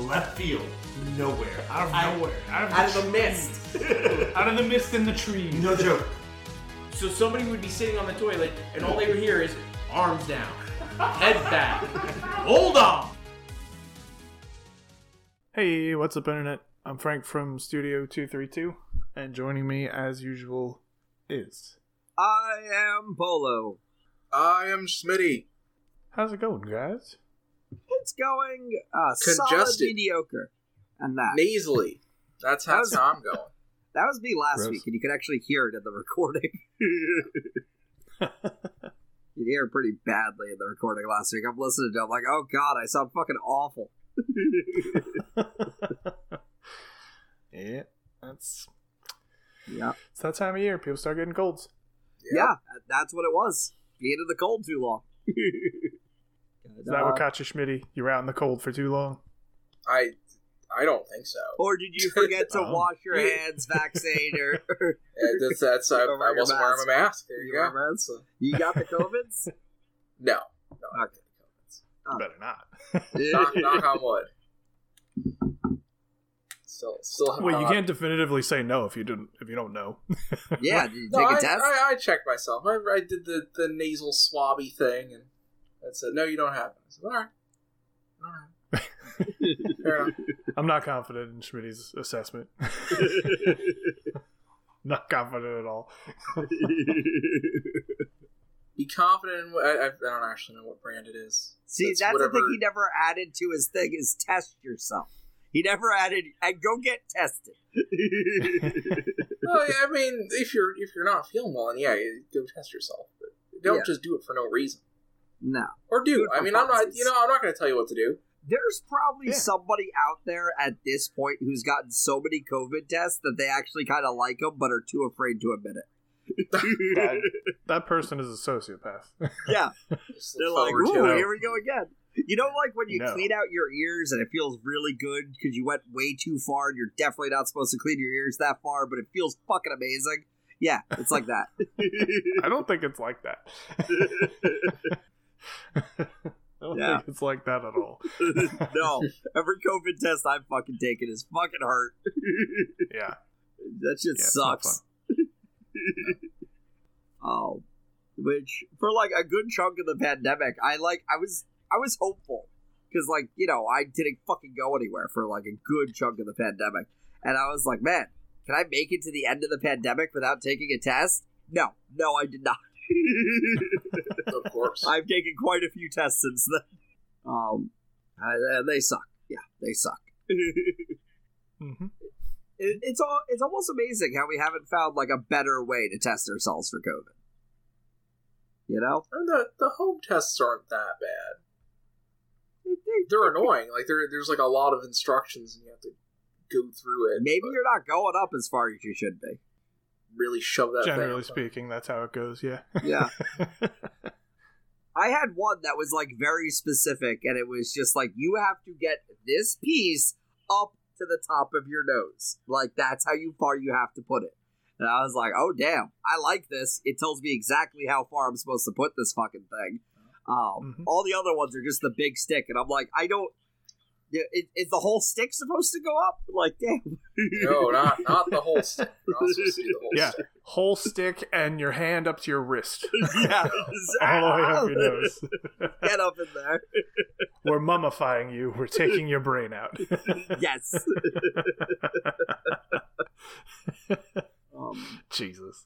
left field, nowhere. Out of I- nowhere. Out of, Out of the mist. out of the mist in the trees. No joke. So somebody would be sitting on the toilet and all they would hear is arms down, head back, hold on. Hey, what's up, Internet? I'm Frank from Studio 232, and joining me, as usual, is. I am Polo. I am Smitty. How's it going, guys? It's going uh, solid Congested. mediocre, and that Nasally. That's how, How's- that's how I'm going. that was me last Gross. week, and you could actually hear it in the recording. you hear it pretty badly in the recording last week. I'm listening to. it, I'm like, oh god, I sound fucking awful. yeah, that's yeah, it's that time of year. People start getting colds. yeah, that's what it was. Being in the cold too long. Is uh, that what caught you, Schmitty? You were out in the cold for too long. I I don't think so. Or did you forget to Oh. wash your hands, vaccinate, or, or Yeah, that's that's I, I wasn't wearing a mask. There you, You wear go. a mask? So- you got the COVIDs? no, no. Okay. You oh. better not. Knock, knock on wood. Still, still have Well, you can't definitively say no if you didn't if you don't know. yeah, did you No, take a I, test? I, I checked myself. I, I did the, the nasal swabby thing, and that said, no, you don't have it. I said, all right, all right. I'm not confident in Schmitty's assessment. not confident at all. Be confident. In, what- I, I don't actually know what brand it is. See, That's that's, the thing he never added to his thing is test yourself. He never added and go get tested. Well, yeah, I mean, if you're if you're not feeling well, then yeah, go test yourself. But don't Yeah. just do it for no reason. No. Or do. Do I mean, I'm not. You know, I'm not going to tell you what to do. There's probably Yeah. somebody out there at this point who's gotten so many COVID tests that they actually kind of like them, but are too afraid to admit it. That, that person is a sociopath. yeah, Just they're like, "Ooh, it. here we go again." You know, like when you No. clean out your ears and it feels really good because you went way too far and you're definitely not supposed to clean your ears that far, but it feels fucking amazing. Yeah, it's like that. I don't think it's like that. I don't Yeah. think it's like that at all. no, every COVID test I've fucking taken is fucking hurt. Yeah. that shit Yeah, sucks. oh, which for like a good chunk of the pandemic, I like I was I was hopeful because like you know I didn't fucking go anywhere for like a good chunk of the pandemic, and I was like, man, can I make it to the end of the pandemic without taking a test? No, no, I did not. Of course. I've taken quite a few tests since then. Um, uh, they suck. Yeah, they suck. hmm it, it's all it's almost amazing how we haven't found like a better way to test ourselves for COVID. You know, And the the home tests aren't that bad. They- they- They're annoying. Like there, there's like a lot of instructions, and you have to go through it. maybe but you're not going up as far as you should be. Really shove that. Generally up. speaking, that's how it goes. Yeah. Yeah, I had one that was like very specific, and it was just like you have to get this piece up to the top of your nose. Like that's how you far you have to put it. And I was like, oh damn, I like this. It tells me exactly how far I'm supposed to put this fucking thing. Um, Mhm. All the other ones are just the big stick, and I'm like, I don't. Yeah, Is, is the whole stick supposed to go up? Like, damn. No, not not the whole stick. You're not supposed to do the whole Yeah. stick. Whole stick and your hand up to your wrist. yeah, All the way up your nose. Get up in there. We're mummifying you. We're taking your brain out. Yes. um, Jesus.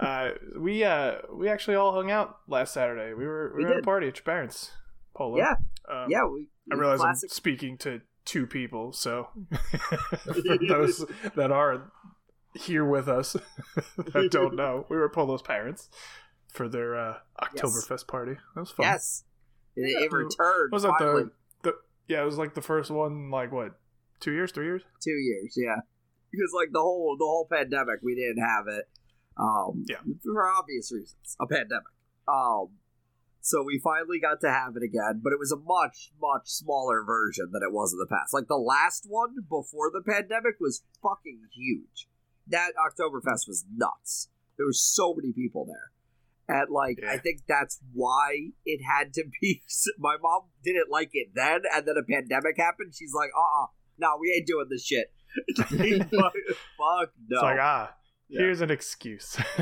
Uh, we uh we actually all hung out last Saturday. We were we, We were at a party at your parents. Polo. yeah, Um, yeah. We, I realize classic. I'm speaking to two people, so for those that are here with us that don't know, we were Polo's parents for their uh, Oktoberfest party. That was fun. Yes, it, it Yeah. returned. Was that the the? Yeah, it was like the first one. Like what? two years, three years. two years yeah because like the whole the whole pandemic we didn't have it um Yeah. for obvious reasons a pandemic um so we finally got to have it again but it was a much much smaller version than it was in the past. Like the last one before the pandemic was fucking huge. That oktoberfest was nuts. There were so many people there. And like i think that's why it had to be my mom didn't like it then and then a pandemic happened. She's like uh-uh. No, we ain't doing this shit. fuck, fuck no. It's like ah, Yeah. here's an excuse.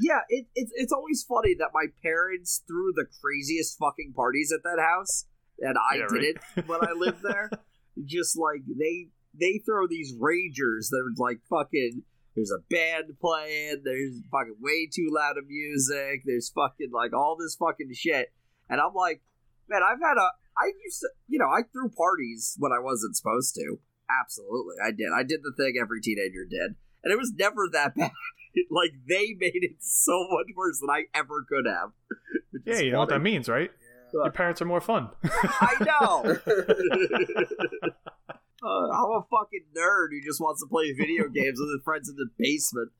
yeah, it, it's it's always funny that my parents threw the craziest fucking parties at that house, and I Yeah, right. didn't when I lived there. Just like they they throw these ragers that are like fucking. There's a band playing. There's fucking way too loud of music. There's fucking like all this fucking shit, and I'm like, man, I've had a. I used to, you know, I threw parties when I wasn't supposed to. Absolutely, I did. I did the thing every teenager did, and it was never that bad. like they made it so much worse than I ever could have. yeah, is you know what that means, right? Yeah. Your parents are more fun. I know. Uh, I'm a fucking nerd who just wants to play video games with his friends in the basement.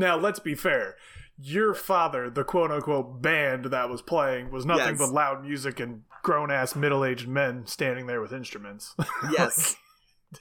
now, let's be fair. Your father, the quote unquote band that was playing, was nothing Yes. but loud music and grown ass middle aged men standing there with instruments. yes, Like,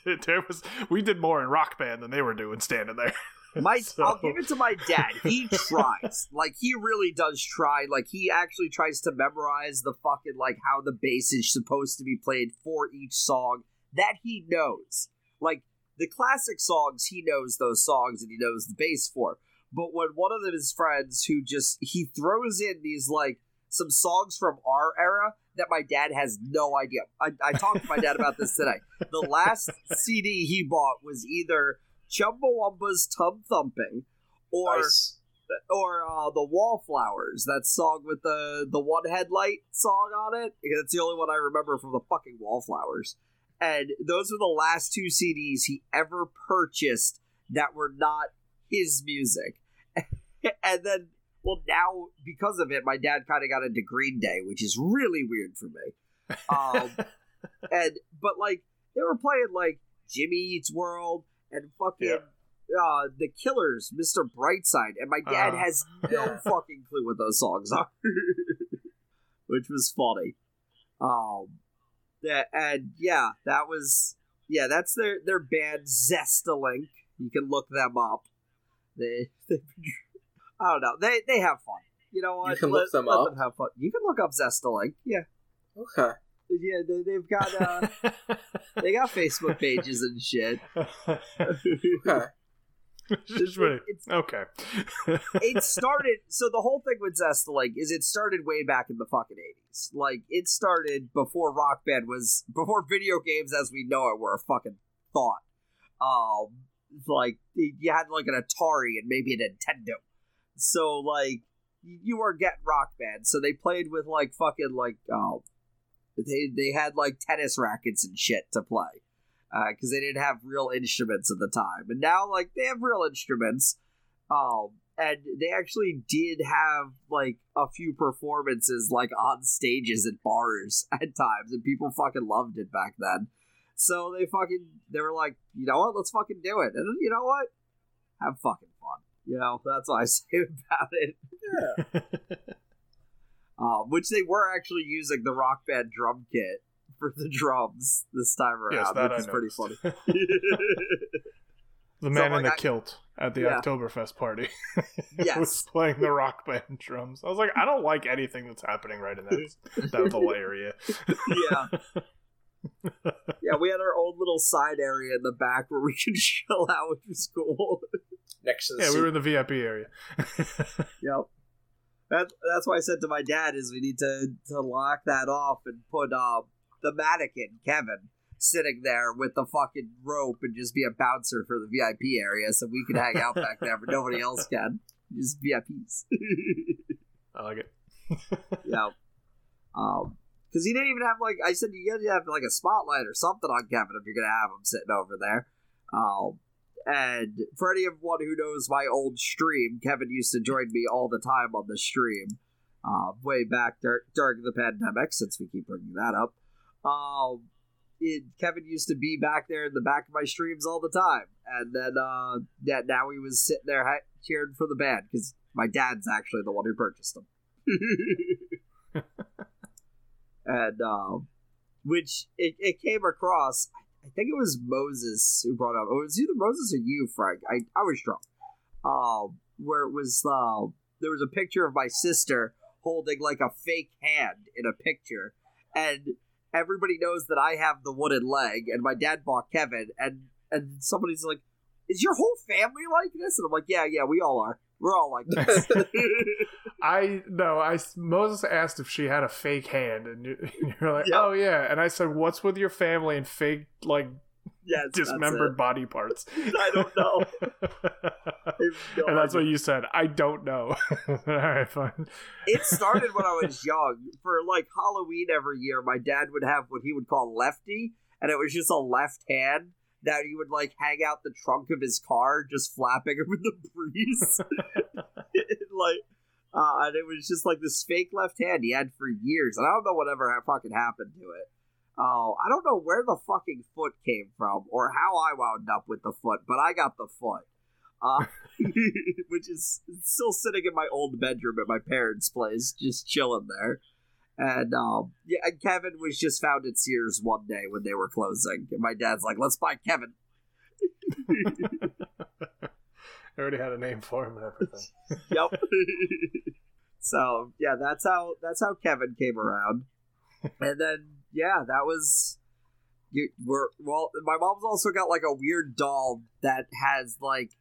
there was we did more in rock band than they were doing standing there. my So- I'll give it to my dad. He tries, like he really does try. Like he actually tries to memorize the fucking like how the bass is supposed to be played for each song that he knows. Like the classic songs, he knows those songs and he knows the bass for. But when one of his friends who just he throws in these like some songs from our era that my dad has no idea. I, I talked to my dad about this today. The last CD he bought was either Chumbawamba's Tub Thumping or Nice. or uh, the Wallflowers, that song with the the one headlight song on it. It's the only one I remember from the fucking Wallflowers. And those are the last two CDs he ever purchased that were not his music. and then, well, now because of it, my dad kind of got into Green Day, which is really weird for me. Um, and but like they were playing like Jimmy Eats World and fucking Yeah. uh the Killers, Mr. Brightside, and my dad Uh, has no yeah. fucking clue what those songs are, which was funny. Um, that and yeah, that was yeah, that's their their band Zestalink. You can look them up. They, they I don't know. They they have fun. You know what? You can look them let up? Them have fun. You can look up Zestalink. Yeah, Okay. yeah. They, they've got uh, they got Facebook pages and shit. Okay. Just really- It's- okay. it started so the whole thing with Zestalink is it started way back in the fucking 80s like it started before rock band was before video games as we know it were a fucking thought um like you had like an atari and maybe a nintendo so like you were getting rock band so they played with like fucking like um they they had like tennis rackets and shit to play because they didn't have real instruments at the time and now like they have real instruments um, and they actually did have like a few performances like on stages at bars at times, and people fucking loved it back then. So they fucking they were like, you know what, let's fucking do it, and you know what, have fucking. You know that's all I say about it. Um, which they were actually using the rock band drum kit for the drums this time around, yes, that which I is pretty funny. the man like, in the I- kilt at the Yeah. Oktoberfest party Yes. was playing the rock band drums. I was like, I don't like anything that's happening right in that that whole area. yeah. yeah, we had our own little side area in the back where we could chill out, which was cool. Next to the Yeah, we were in the VIP area. yep. That, that's why I said to my dad is we need to, to lock that off and put uh, the mannequin, Kevin, sitting there with the fucking rope and just be a bouncer for the VIP area so we can hang out back there, but nobody else can. Just VIPs. I like it. yeah. Um, because he didn't even have like I said, you gotta have like a spotlight or something on Kevin if you're gonna have him sitting over there. Um, and for anyone who knows my old stream, Kevin used to join me all the time on the stream, uh, way back dur- during the pandemic. Since we keep bringing that up, um, it, Kevin used to be back there in the back of my streams all the time, and then uh, yeah, now he was sitting there ha- cheering for the band because my dad's actually the one who purchased them. and um, which it, it came across. I think it was Moses who brought up. It was either Moses or you, Frank. I I was drunk. Um, where it was uh, there was a picture of my sister holding like a fake hand in a picture, and everybody knows that I have the wooden leg, and my dad bought Kevin, and and somebody's like, "Is your whole family like this?" And I'm like, "Yeah, yeah, we all are. We're all like this." I no, I Moses asked if she had a fake hand, and you- you're like, Yep. oh yeah, and I said, what's with your family and fake like yes, dismembered body parts? I don't know. No and that's idea. what you said. I don't know. All right, fine. it started when I was young. For like Halloween every year, my dad would have what he would call lefty, and it was just a left hand that he would like hang out the trunk of his car, just flapping over the breeze. like, uh, and it was just like this fake left hand he had for years, and I don't know whatever fucking happened to it. Oh, I don't know where the fucking foot came from or how I wound up with the foot, but I got the foot. Uh, which is still sitting in my old bedroom at my parents' place, just chilling there. And um, yeah, and Kevin was just found at Sears one day when they were closing. And my dad's like, "Let's buy Kevin." I already had a name for him and everything. Yep. so yeah, that's how that's how Kevin came around. And then yeah, that was. You, we're well. My mom's also got like a weird doll that has like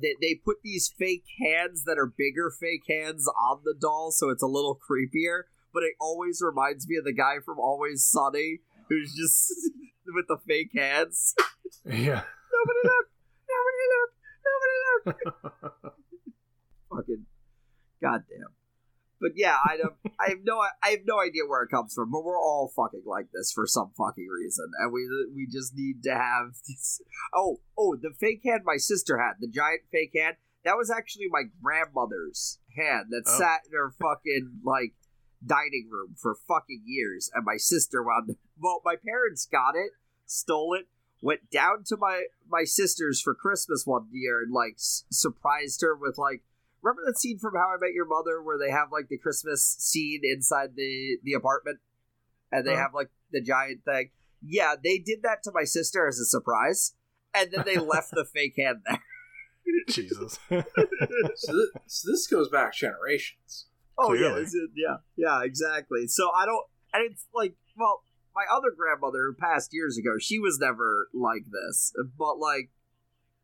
they, they put these fake hands that are bigger fake hands on the doll, so it's a little creepier. But it always reminds me of the guy from Always Sunny, who's just with the fake hands. Yeah. Nobody look! Nobody look! Nobody look! Fucking goddamn. But yeah, I don't. I have no. I have no idea where it comes from. But we're all fucking like this for some fucking reason, and we we just need to have. These... Oh, oh, the fake hand my sister had, the giant fake hand. That was actually my grandmother's hand that Oh. sat in her fucking like dining room for fucking years, and my sister wound. Well, my parents got it, stole it, went down to my my sister's for Christmas one year and like s- surprised her with like remember that scene from How I Met Your Mother where they have like the Christmas scene inside the the apartment and they Uh-huh. have like the giant thing. Yeah, they did that to my sister as a surprise, and then they left the fake hand there. Jesus. So, th- so this goes back generations. Oh yeah, Clearly. is it- yeah, yeah, exactly. So I don't, and it's like, well, my other grandmother who passed years ago, she was never like this, but like,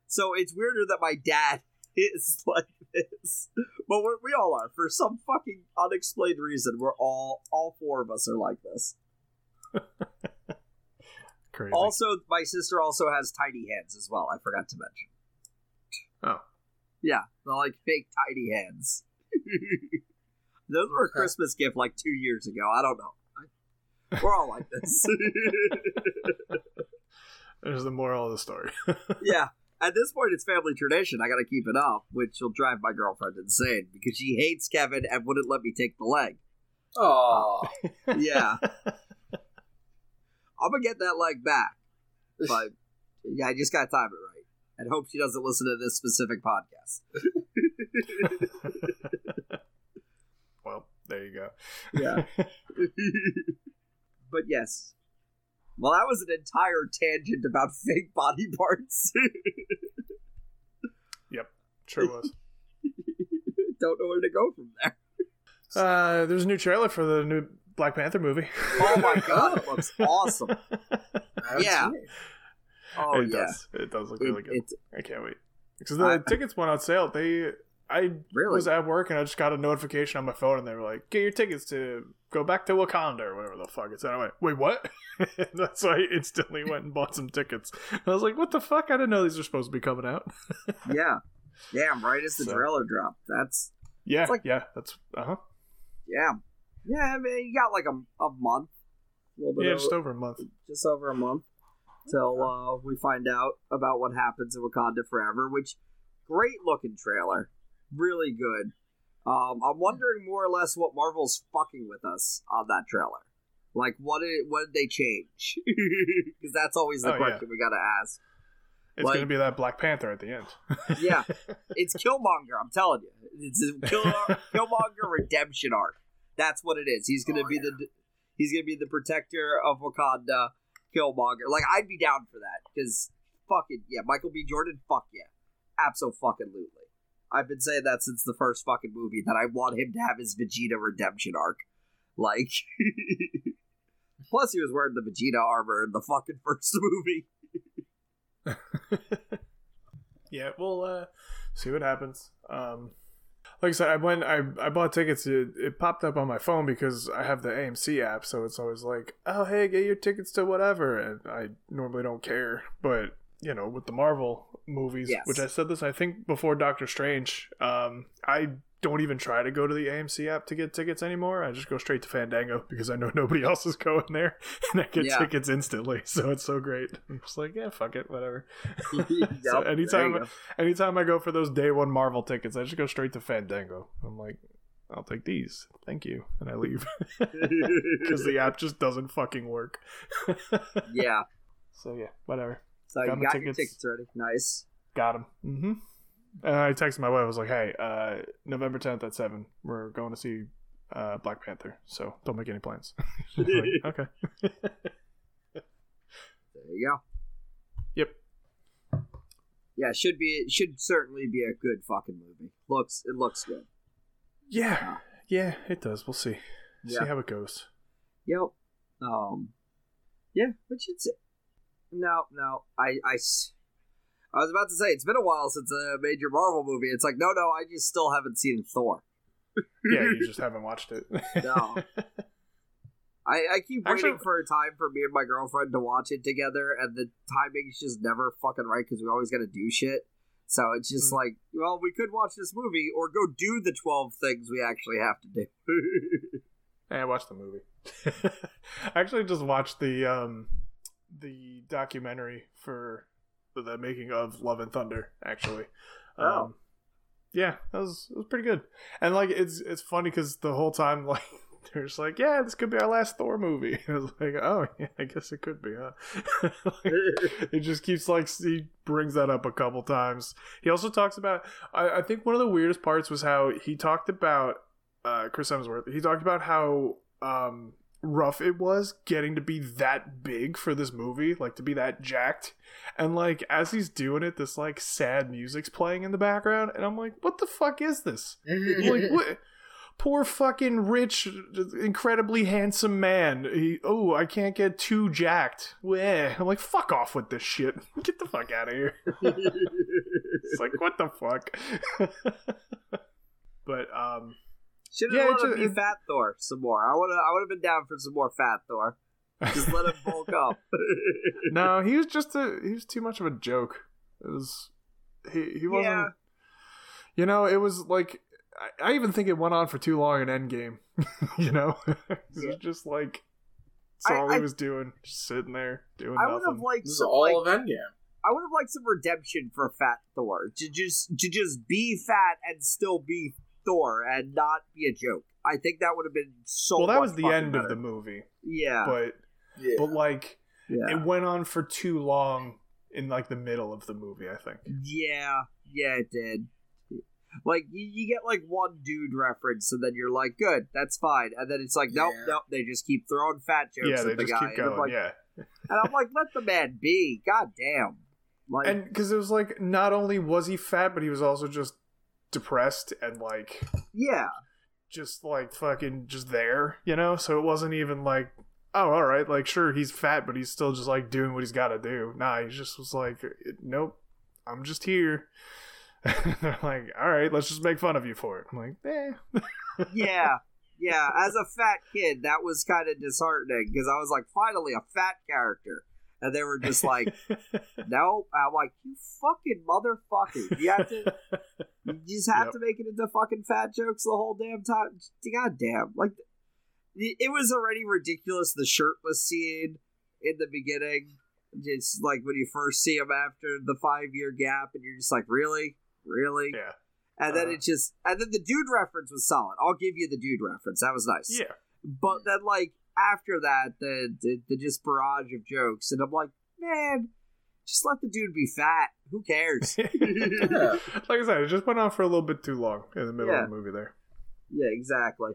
so it's weirder that my dad is like this, but we're, we all are for some fucking unexplained reason. We're all, all four of us are like this. Crazy. Also, my sister also has tiny hands as well. I forgot to mention. Oh. Yeah, they're like fake tiny hands. Those were a Christmas gift like two years ago. I don't know. I- We're all like this. There's the moral of the story. yeah. At this point, it's family tradition. I got to keep it up, which will drive my girlfriend insane because she hates Kevin and wouldn't let me take the leg. Oh, Yeah. I'm going to get that leg back. But yeah, I just got to time it right. And hope she doesn't listen to this specific podcast. There you go. Yeah. but yes. Well, that was an entire tangent about fake body parts. Yep, sure was. Don't know where to go from there. Uh, there's a new trailer for the new Black Panther movie. Oh my god, it looks awesome. Yeah. Oh it yeah. does. It does look It- really good. it's I can't wait. Because the tickets went on sale. They, I really was at work and I just got a notification on my phone and they were like, "Get your tickets to go back to Wakanda or whatever the fuck it's." And I went, "Wait, what?" That's why I instantly went and bought some tickets. I was like, "What the fuck? I didn't know these were supposed to be coming out." yeah. Damn, right as the So- trailer dropped. That's yeah, It's like- yeah, that's uh huh. yeah. Yeah, I mean you got like a, a month. A little bit Yeah, of- just over a month. just over a month till uh, we find out about what happens in Wakanda Forever. Which great looking trailer, really good. Um, I'm wondering more or less what Marvel's fucking with us on that trailer. Like, what did what did they change? Because that's always the Oh, yeah. question we gotta ask. It's Like- gonna be that Black Panther at the end. Yeah, it's Killmonger. I'm telling you, it's Kill, Killmonger redemption arc. That's what it is. He's gonna Oh, be the he's gonna be the protector of Wakanda. Killmonger. Like I'd be down for that because fucking yeah, Michael B. Jordan. Fuck yeah, absolutely. I've been saying that since the first fucking movie that I want him to have his Vegeta redemption arc. Like, plus he was wearing the Vegeta armor in the fucking first movie. yeah, we'll uh, see what happens. Um, like I said, I went, I, I bought tickets. It, it popped up on my phone because I have the AMC app, so it's always like, oh hey, get your tickets to whatever. And I normally don't care, but you know, with the Marvel movies, Yes. which I said this, I think before Doctor Strange, um, I don't even try to go to the AMC app to get tickets anymore. I just go straight to Fandango because I know nobody else is going there, and I get Yeah. tickets instantly. So it's so great. I'm just like, yeah, fuck it, whatever. so anytime, anytime I go for those day one Marvel tickets, I just go straight to Fandango. I'm like, I'll take these, thank you, and I leave because the app just doesn't fucking work. yeah. so yeah, whatever. So Got you got your tickets. tickets ready. Nice. Got them. Mm-hmm. And I texted my wife. I was like, "Hey, uh, November 10th at seven, we're going to see uh, Black Panther. So don't make any plans." Like, okay. There you go. Yep. Yeah, it should be. It should certainly be a good fucking movie. Looks. It looks good. Yeah. Yeah, it does. We'll see. See how it goes. Yep. Um. Yeah, but should say. No, no. I, I, I was about to say it's been a while since a major Marvel movie. It's like no, no. I just still haven't seen Thor. Yeah, you just haven't watched it. No. I, I keep Actually- waiting for a time for me and my girlfriend to watch it together, and the timing's just never fucking right because we always got to do shit. So it's just Mm. like, well, we could watch this movie or go do the 12 things we actually have to do. Yeah, I watched the movie. I actually just watched the um the documentary for the making of Love and Thunder. Actually, um, Oh. yeah, that was it was pretty good. And like it's it's funny because the whole time like they're just like, yeah, this could be our last Thor movie. I was like, oh yeah, I guess it could be, huh? Like, it just keeps like he brings that up a couple times. He also talks about. I, I think one of the weirdest parts was how he talked about uh, Chris Hemsworth. He talked about how um, rough it was getting to be that big for this movie, like to be that jacked. And like as he's doing it, this like sad music's playing in the background, and I'm like, what the fuck is this? Like what? Poor fucking rich, incredibly handsome man. He, oh, I can't get too jacked. I'm like, fuck off with this shit. Get the fuck out of here. It's like, what the fuck? but um, Should have Yeah, let him a- be Fat Thor some more. I would have. I would have been down for some more Fat Thor. Just let him bulk up. no, he was just a he was too much of a joke. It was he he wasn't. Yeah. You know, it was like I, I even think it went on for too long in Endgame. you know, it was Yeah. just like that's I- all I- he was doing, just sitting there doing I would have liked This is some all like of Endgame. I would have liked some redemption for Fat Thor to just to just be fat and still be Thor and not be a joke. I think that would have been so. well, that much was the fucking end of the movie, Yeah, but Yeah. but like yeah, it went on for too long in like the middle of the movie. I think. yeah, yeah. It did. Like you, you get like one dude reference, and then you're like, "Good, that's fine," and then it's like, "Nope, Yeah. nope." They just keep throwing fat jokes Yeah, at they the just guy, keep and like, yeah. and I'm like, "Let the man be." God damn. Like, and because it was like not only was he fat but he was also just depressed and like yeah, just like fucking just there you know? So it wasn't even like oh all right like sure he's fat but he's still just like doing what he's got to do. Nah he just was like nope i'm just here. They're like all right let's just make fun of you for it. I'm like eh. yeah, yeah. As a fat kid, that was kind of disheartening because I was like, finally, a fat character, and they were just like, nope. I'm like, you fucking motherfucker. You have to, you just have Yep. to make it into fucking fat jokes the whole damn time. God damn, like. It was already ridiculous the shirtless scene in the beginning. Just like when you first see him after the five year gap, and you're just like, really? Really? yeah And then Uh-huh. it just and then the dude reference was solid. I'll give you the dude reference. That was nice. yeah But then like after that, the, the the just barrage of jokes, and I'm like, man, just let the dude be fat. Who cares? Yeah. like I said, it just went on for a little bit too long in the middle Yeah. of the movie there. Yeah, exactly.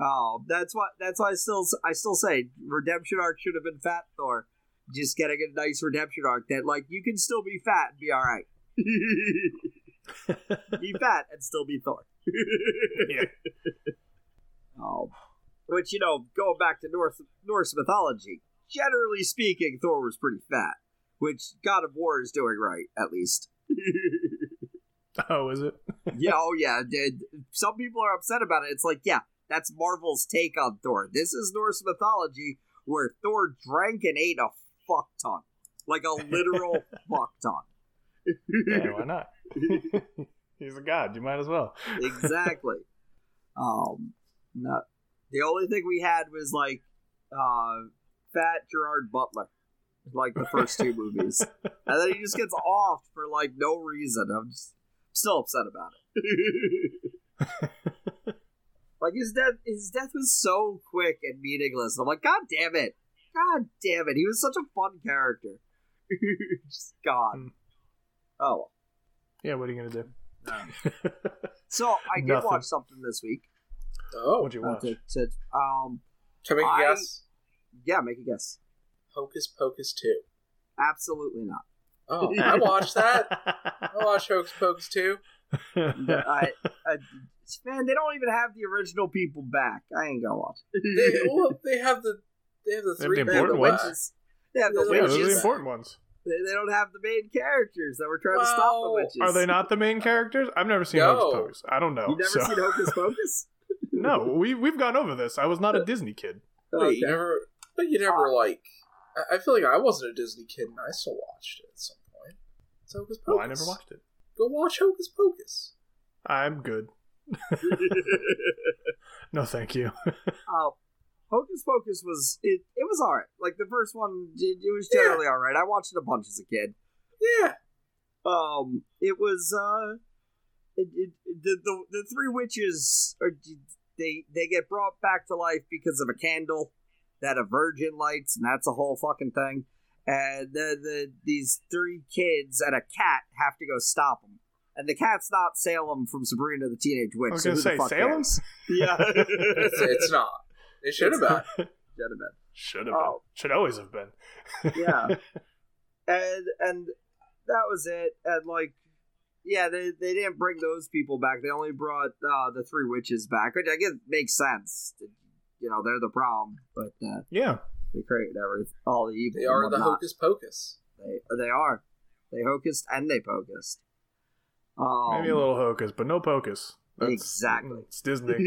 Oh, that's why. That's why I still, I still say redemption arc should have been fat Thor. Just getting a nice redemption arc that, like, you can still be fat and be all right. be fat and still be Thor. Yeah. Oh, which you know, going back to North Norse mythology, generally speaking, Thor was pretty fat. Which God of War is doing right, at least. Oh, is it? yeah, oh yeah. Did some people are upset about it? It's like, yeah, that's Marvel's take on Thor. This is Norse mythology where Thor drank and ate a fuck ton, like a literal fuck ton. Yeah, why not? He's a god. You might as well. exactly. Um, no, the only thing we had was like uh, fat Gerard Butler, like the first two movies, and then he just gets off for like no reason. I'm just still upset about it. like his death, his death was so quick and meaningless. I'm like, God damn it, God damn it, he was such a fun character. just gone. Hmm. Oh. Yeah, what are you gonna do? so I did watch something this week. Oh, What'd you Uh, watch? to, to, um, can we I- guess? yeah, make a guess. Hocus Pocus 2. Absolutely not. Oh, I watched that. I watched Hocus Pocus 2. I, I, man, they don't even have the original people back. I ain't gonna watch. They, well, they have the they have the three the They have the important ones. witches. They have the Yeah, yeah, those are the important ones. They, they don't have the main characters that were trying to stop the Well, witches. Are they not the main characters? I've never seen No. Hocus Pocus. I don't know. You never so- seen Hocus Pocus? no, we we've gone over this. I was not a Disney kid. Wait, you never, but you never like. I, I feel like I wasn't a Disney kid, and I still watched it at some point. It's Hocus Pocus. Well, I never watched it. Go watch Hocus Pocus. I'm good. No, thank you. uh, Hocus Pocus was it. It was alright. Like the first one, it, it was Yeah. generally alright. I watched it a bunch as a kid. Yeah, um it was uh it, it, the, the the three witches are they they get brought back to life because of a candle that a virgin lights and that's a whole fucking thing and the, the these three kids and a cat have to go stop them and the cat's not Salem from Sabrina the Teenage Witch. I was so gonna who say fuck Salem. Yeah, it's, it's not. It should have been. Gentlemen. Should have Oh. been. Should always have been. yeah and and that was it and like yeah they, they didn't bring those people back they only brought uh, the three witches back which i guess makes sense you know they're the problem but uh, yeah. they created every all the evil. They are the. Hocus Pocus. they, they are they hocused and they pocused um, Maybe a little hocus, but no pocus. That's- Exactly. It's Disney.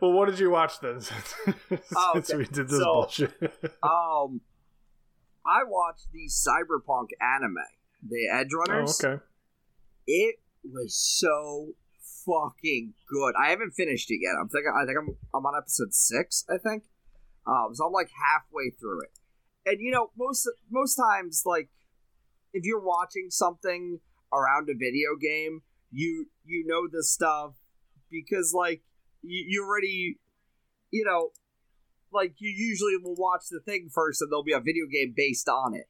well, what did you watch then? Since, Oh, since we did this So- bullshit. um i watched the cyberpunk anime the edge oh, runners okay. it was so fucking good. I haven't finished it yet. I'm thinking. I think I'm I'm on episode six. I think. Um, so I'm like halfway through it, and you know most most times like if you're watching something around a video game, you you know the stuff because like you, you already you know like you usually will watch the thing first and there'll be a video game based on it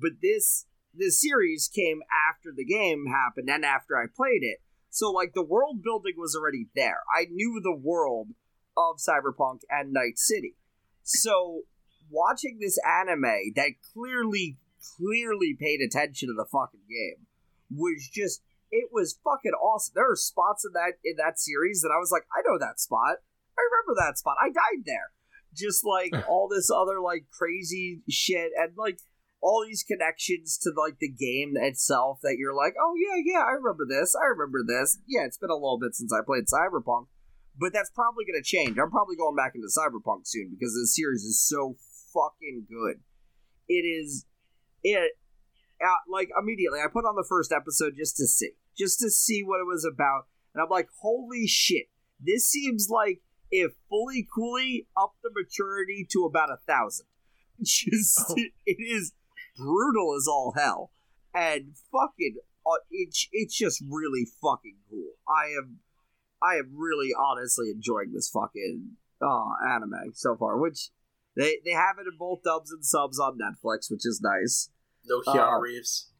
but this this series came after the game happened and after I played it. So like the world building was already there. I knew the world of Cyberpunk and Night City. So watching this anime that clearly clearly paid attention to the fucking game was just it was fucking awesome. There are spots in that in that series that I was like, I know that spot. I remember that spot. I died there. Just like all this other like crazy shit and like all these connections to like the game itself that you're like, oh yeah, yeah, I remember this, I remember this. Yeah, it's been a little bit since I played Cyberpunk, but that's probably gonna change. I'm probably going back into Cyberpunk soon because this series is so fucking good. It is, it, uh, like immediately I put on the first episode just to see, just to see what it was about, and I'm like, holy shit, this seems like if Fooly Cooly up the maturity to about a thousand. Just Oh. it is brutal as all hell, and fucking uh, it's it's just really fucking cool. I am I am really honestly enjoying this fucking uh, anime so far, which they they have it in both dubs and subs on Netflix, which is nice. No Keanu Uh, Reeves.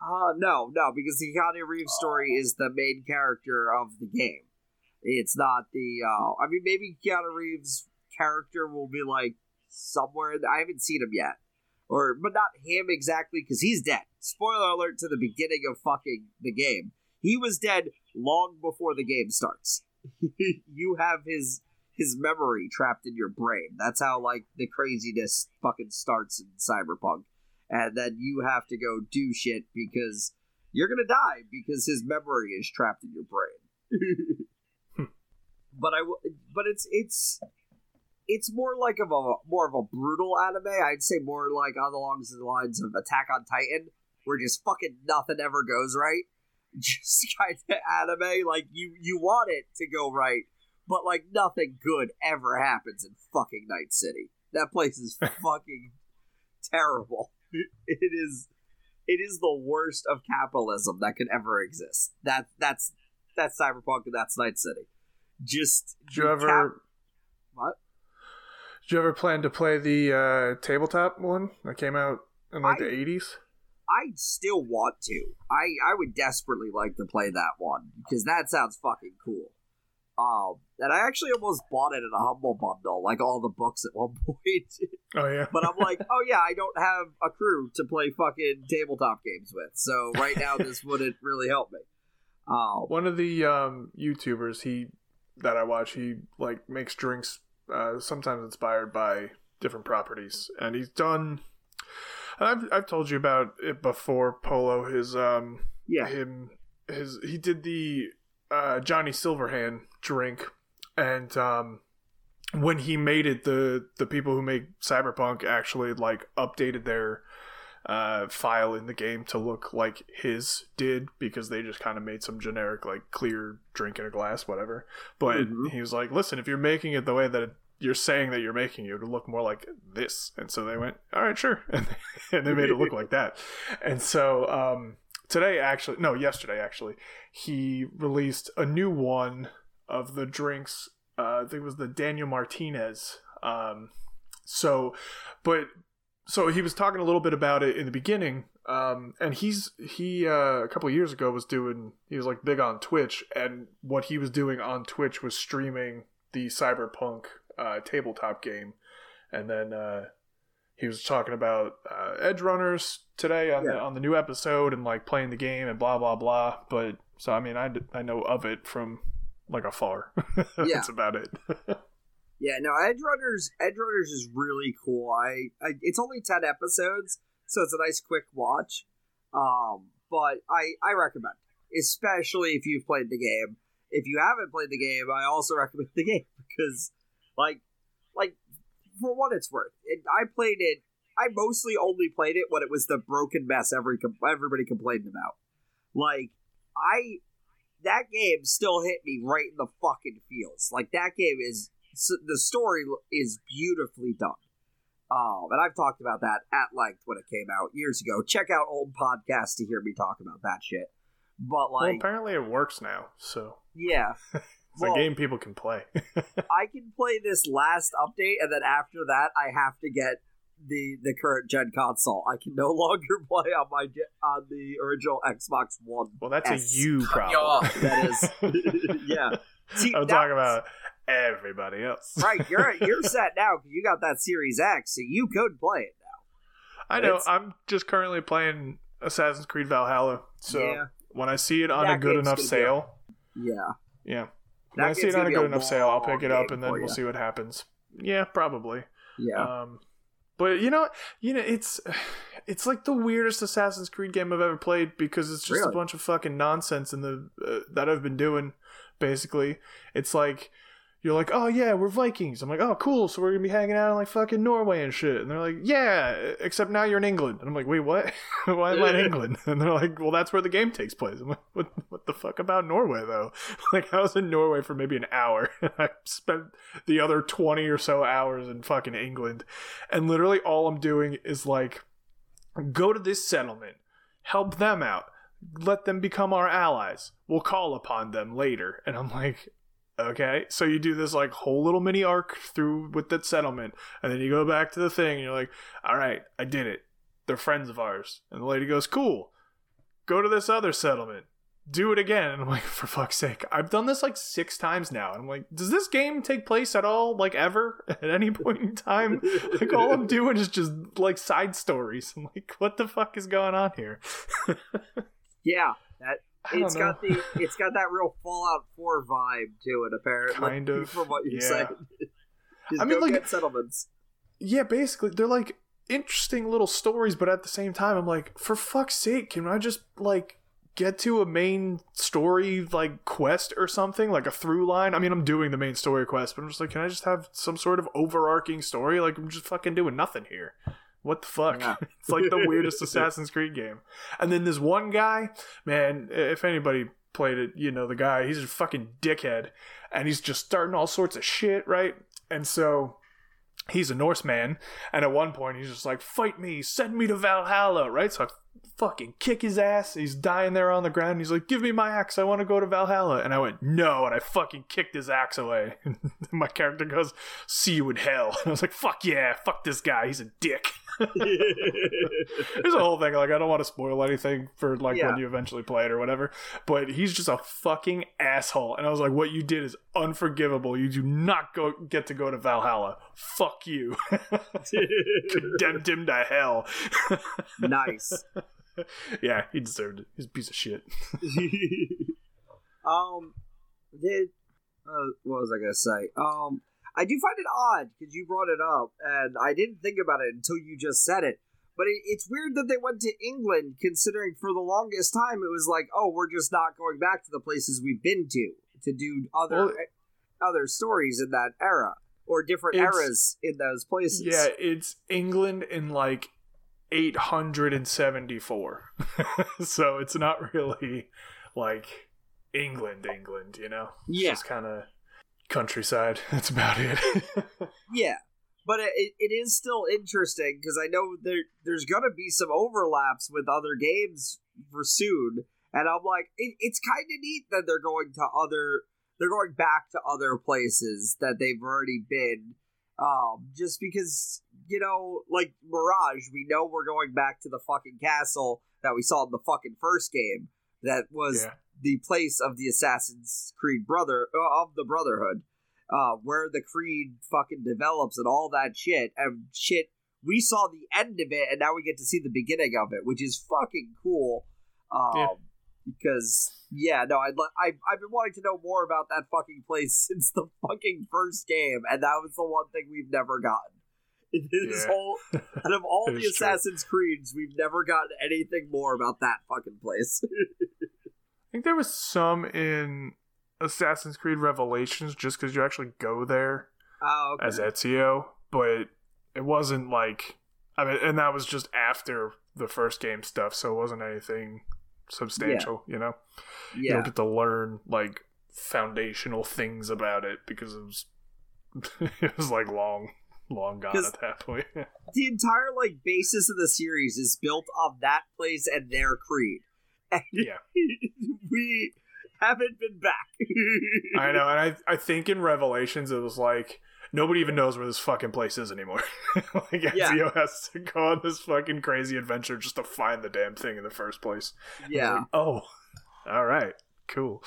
Uh no, no, because the Keanu Reeves story is the main character of the game. It's not the. uh I mean, maybe Keanu Reeves' character will be like somewhere. I haven't seen him yet, or but not him exactly because he's dead. Spoiler alert to the beginning of fucking the game. He was dead long before the game starts. you have his his memory trapped in your brain. That's how like the craziness fucking starts in Cyberpunk. And then you have to go do shit because you're gonna die because his memory is trapped in your brain. but I, but it's it's it's more like of a more of a brutal anime. I'd say more like on the along the lines of Attack on Titan, where just fucking nothing ever goes right. Just kind of anime, like you you want it to go right, but like nothing good ever happens in fucking Night City. That place is fucking terrible. It is it is the worst of capitalism that could ever exist. That that's that's cyberpunk and that's Night City. Just Did you ever? cap- what? Did you ever plan to play the uh, tabletop one that came out in like I- the eighties? I still want to. I I would desperately like to play that one because that sounds fucking cool. Um, and I actually almost bought it in a humble bundle, like all the books at one point. Oh yeah. but I'm like, oh yeah, I don't have a crew to play fucking tabletop games with, so right now this wouldn't really help me. Um, One of the um, YouTubers he that I watch, he like makes drinks, uh, sometimes inspired by different properties, and he's done. And I've I've told you about it before. Polo, his um, yeah, him his he did the uh, Johnny Silverhand drink, and um, when he made it, the the people who make Cyberpunk actually like updated their uh, file in the game to look like his did because they just kind of made some generic like clear drink in a glass, whatever. But Mhm. he was like, "Listen, if you're making it the way that you're saying that you're making it, it'll look more like this." And so they went, "All right, sure," and, and they made it look like that. And so um, today, actually, no, yesterday, actually, he released a new one of the drinks. Uh, I think it was the Daniel Martinez. Um, so, but so he was talking a little bit about it in the beginning um, and he's he uh, a couple of years ago was doing he was like big on twitch and what he was doing on twitch was streaming the cyberpunk uh, tabletop game. And then uh, he was talking about uh, Edgerunners today on the on the new episode and like playing the game and blah blah blah. But so i mean i, I know of it from like afar. Yeah. that's about it yeah. No, Edgerunners, Edge Runners is really cool. I, I, it's only ten episodes, so it's a nice quick watch. Um, but I, I recommend, especially if you've played the game. If you haven't played the game, I also recommend the game because, like, like for what it's worth, it, I played it. I mostly only played it when it was the broken mess every everybody complained about. Like, I that game still hit me right in the fucking feels. Like that game is s- the story is beautifully done. Um, and I've talked about that at length when it came out years ago. Check out old podcasts to hear me talk about that shit. But well like, apparently it works now so yeah, it's Well- a game people can play I can play this last update, and then after that, I have to get the the current gen console. I can no longer play on my on the original Xbox One. Well, that's S. a you you problem. off. That is, yeah. See, I'm that talking was- about everybody else. right. You're you're set now because you got that Series X, so you could play it now. I know. It's- I'm just currently playing Assassin's Creed Valhalla. So Yeah. when I see it on That a good enough sale, Yeah, yeah. That When I see it on a good enough sale, I'll pick it up and then we'll ya. see what happens. Yeah, probably. yeah. Um, but you know, you know, it's it's like the weirdest Assassin's Creed game I've ever played because it's just a bunch of fucking nonsense in the uh, that I've been doing. Basically, it's like you're like, oh yeah, we're Vikings. I'm like, oh cool, so we're gonna be hanging out in like fucking Norway and shit. And they're like, yeah, except now you're in England. And I'm like, wait, what? Why am I in England? And they're like, well, that's where the game takes place. I'm like, what? What the fuck about Norway though? like, I was in Norway for maybe an hour. and I spent the other twenty or so hours in fucking England, and literally all I'm doing is like, go to this settlement, help them out. let them become our allies. We'll call upon them later. And I'm like, okay. So you do this like whole little mini arc through with that settlement, and then you go back to the thing, and you're like, all right, I did it. They're friends of ours. And the lady goes, cool. Go to this other settlement. Do it again. And I'm like, for fuck's sake. I've done this like six times now. And I'm like, does this game take place at all, like ever, at any point in time? Like, all I'm doing is just like side stories. I'm like, what the fuck is going on here? Yeah, that it's know. got the it's got that real Fallout Four vibe to it. Apparently, Kind of, from what you yeah. said. I mean, like- settlements. yeah, basically, they're like interesting little stories, but at the same time, I'm like, for fuck's sake, can I just like get to a main story like quest or something, like a through line? I mean, I'm doing the main story quest, but I'm just like, can I just have some sort of overarching story? Like, I'm just fucking doing nothing here. What the fuck? Yeah. it's like the weirdest Assassin's Creed game. And then this one guy, man, if anybody played it, you know the guy, he's a fucking dickhead. And he's just starting all sorts of shit, right? And so he's a Norseman, and at one point he's just like, "Fight me, send me to Valhalla," right? So I fucking kick his ass. He's dying there on the ground. He's like, "Give me my axe. I want to go to Valhalla." And I went, "No," and I fucking kicked his axe away. And my character goes, "See you in hell." And I was like, "Fuck yeah, fuck this guy. He's a dick." There's a whole thing. Like, I don't want to spoil anything for like Yeah. when you eventually play it or whatever. But he's just a fucking asshole. And I was like, what you did is unforgivable. You do not go get to go to Valhalla. Fuck you. Condemned him to hell. nice. yeah, he deserved it. He's a piece of shit. um, did uh, what was I gonna say? Um, I do find it odd because you brought it up, and I didn't think about it until you just said it. But it, it's weird that they went to England, considering for the longest time it was like, oh, we're just not going back to the places we've been to to do other Well- eh, other stories in that era or different eras in those places. Yeah, it's England in like 874. so it's not really like England, England, you know? It's Yeah. just kind of countryside. That's about it. Yeah, but it, it, is still interesting because I know there there's gonna be some overlaps with other games for soon, and I'm like, it, it's kind of neat that they're going to other they're going back to other places that they've already been, um, just because you know, like Mirage, we know we're going back to the fucking castle that we saw in the fucking first game that was yeah. the place of the Assassin's Creed brother uh, of the Brotherhood, uh, where the Creed fucking develops and all that shit and shit. We saw the end of it, and now we get to see the beginning of it, which is fucking cool. Um, Yeah. Because yeah, no, I'd I I've been wanting to know more about that fucking place since the fucking first game, and that was the one thing we've never gotten. In this Yeah. whole out of all the is true. Assassin's Creeds, we've never gotten anything more about that fucking place. I think there was some in Assassin's Creed Revelations just because you actually go there oh, okay. as Ezio, but it wasn't like I mean, and that was just after the first game stuff, so it wasn't anything substantial, you know. You don't get to learn like foundational things about it because it was it was like long, long gone at that point. the entire like basis of the series is built on that place and their creed. And yeah, we haven't been back. I know, and I I think in Revelations it was like nobody even knows where this fucking place is anymore. like Yeah. Ezio has to go on this fucking crazy adventure just to find the damn thing in the first place. Yeah. Like, oh, all right, cool.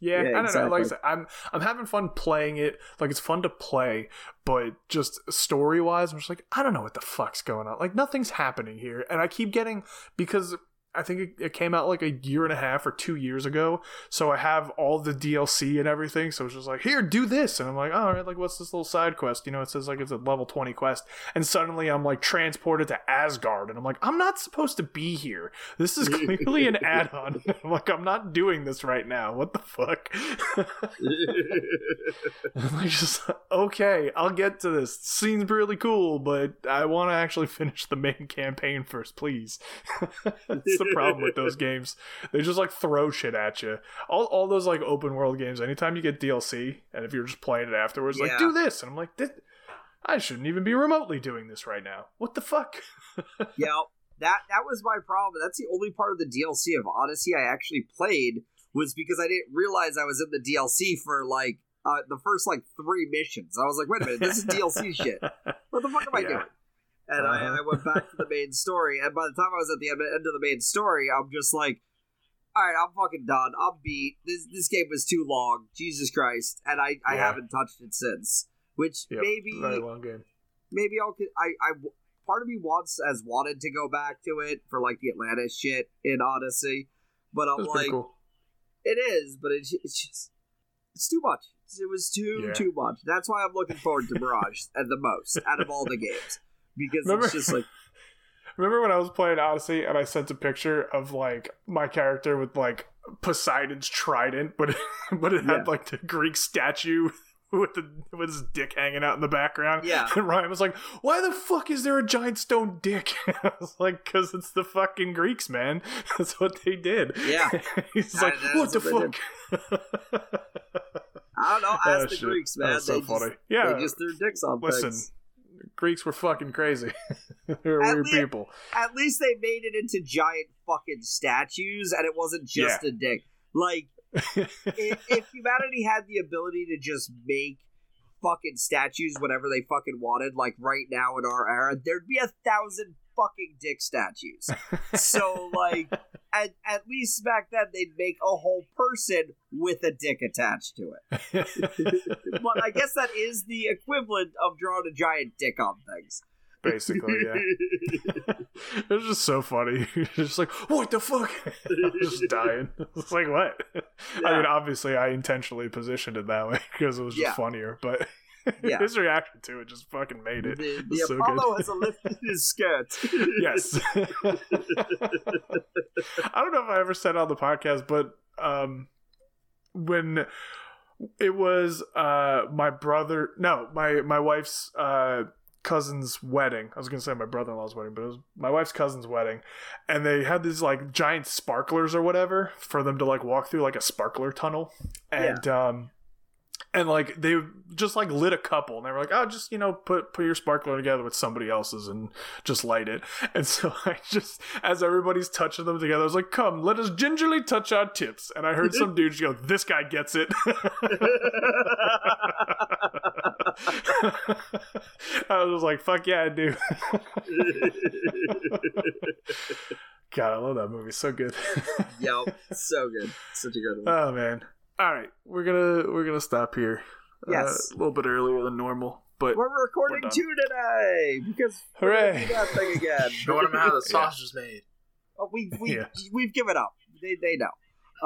Yeah, Yeah, I don't know. Like I said, I'm I'm having fun playing it. Like it's fun to play, but just story wise, I'm just like I don't know what the fuck's going on. Like nothing's happening here, and I keep getting because. I think it, it came out like a year and a half or two years ago. So I have all the DLC and everything. So it's just like, here, do this. And I'm like, all right, like, what's this little side quest? You know, it says like it's a level 20 quest. And suddenly I'm like transported to Asgard. And I'm like, I'm not supposed to be here. This is clearly an add on. I'm like, I'm not doing this right now. What the fuck? I'm like, just, okay, I'll get to this. Seems really cool, but I want to actually finish the main campaign first, please. The problem with those games. They just like throw shit at you. All, all those like open world games, anytime you get DLC, and if you're just playing it afterwards, like, do this. And I'm like, this, I shouldn't even be remotely doing this right now. What the fuck? yeah. that that was my problem. That's the only part of the DLC of Odyssey I actually played was because I didn't realize I was in the DLC for like uh, the first like three missions. I was like, wait a minute, this is DLC shit. What the fuck am I Yeah. doing? And I, Uh-huh. I went back to the main story, and by the time I was at the end, end of the main story, I'm just like, all right, I'm fucking done. I'm beat. This this game was too long. Jesus Christ, and I, I Yeah. haven't touched it since. Which Yep, maybe very long game. maybe I'll I I part of me wants has wanted to go back to it for like the Atlantis shit in Odyssey, but I'm That's like cool. it is, but it's it's just it's too much. It was too Yeah. too much. That's why I'm looking forward to Mirage at the most out of all the games because Remember- it's just like Remember when I was playing Odyssey and I sent a picture of like my character with like Poseidon's trident, but but it had Yeah. like the Greek statue with the with his dick hanging out in the background. Yeah. And Ryan was like, "Why the fuck is there a giant stone dick?" I was like, "Cause it's the fucking Greeks, man. That's what they did." Yeah. He's like, "What the fuck?" I don't know. Ask Oh, the shit. Greeks, man. was so they just, funny. Yeah. they just threw dicks on Listen. Greeks were fucking crazy. they were At weird people. At least they made it into giant fucking statues, and it wasn't just a dick. Like if, if humanity had the ability to just make fucking statues whenever they fucking wanted, like right now in our era, there'd be a thousand fucking dick statues. so like at, at least back then they'd make a whole person with a dick attached to it. but I guess that is the equivalent of drawing a giant dick on things. Basically, yeah. it was just so funny. just like, what the fuck? I just dying. It's like, what? I Yeah. mean, obviously, I intentionally positioned it that way because it was just Yeah. funny, but Yeah. his reaction to it just fucking made it. the was so Apollo good. has a lift in his skirt. yes. I don't know if I ever said on the podcast, but um, when it was uh my brother, no, my my wife's uh cousin's wedding. I was gonna say my brother-in-law's wedding, but it was my wife's cousin's wedding, and they had these like giant sparklers or whatever for them to like walk through like a sparkler tunnel, and um. And like they just like lit a couple, and they were like, "Oh, just you know, put put your sparkler together with somebody else's, and just light it." And so I just, as everybody's touching them together, I was like, "Come, let us gingerly touch our tips." And I heard some dude go, "This guy gets it." I was like, "Fuck yeah, I do." God, I love that movie. So good. Yo, so good. Such a good one. oh man. All right, we're gonna we're gonna stop here. Yes. uh, a little bit earlier than normal, but We're recording done. two today because we're Hooray. do that thing again. Showing them how the Yeah. sausage is made. Oh, we we Yeah. we've given up. They they know.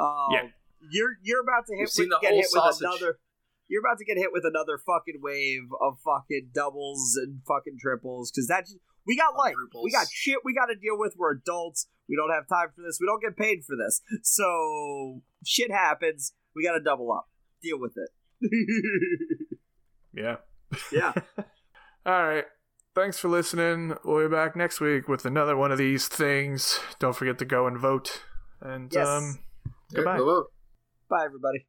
Um, Yeah. You're you're about to hit We've seen with, the get whole hit with sausage. another. You're about to get hit with another fucking wave of fucking doubles and fucking triples because that's we got life. Quadruples. We got shit we got to deal with. We're adults. We don't have time for this. We don't get paid for this. So shit happens. We got to double up. Deal with it. yeah. yeah. All right. Thanks for listening. We'll be back next week with another one of these things. Don't forget to go and vote. And Yes. um goodbye. hello. Bye everybody.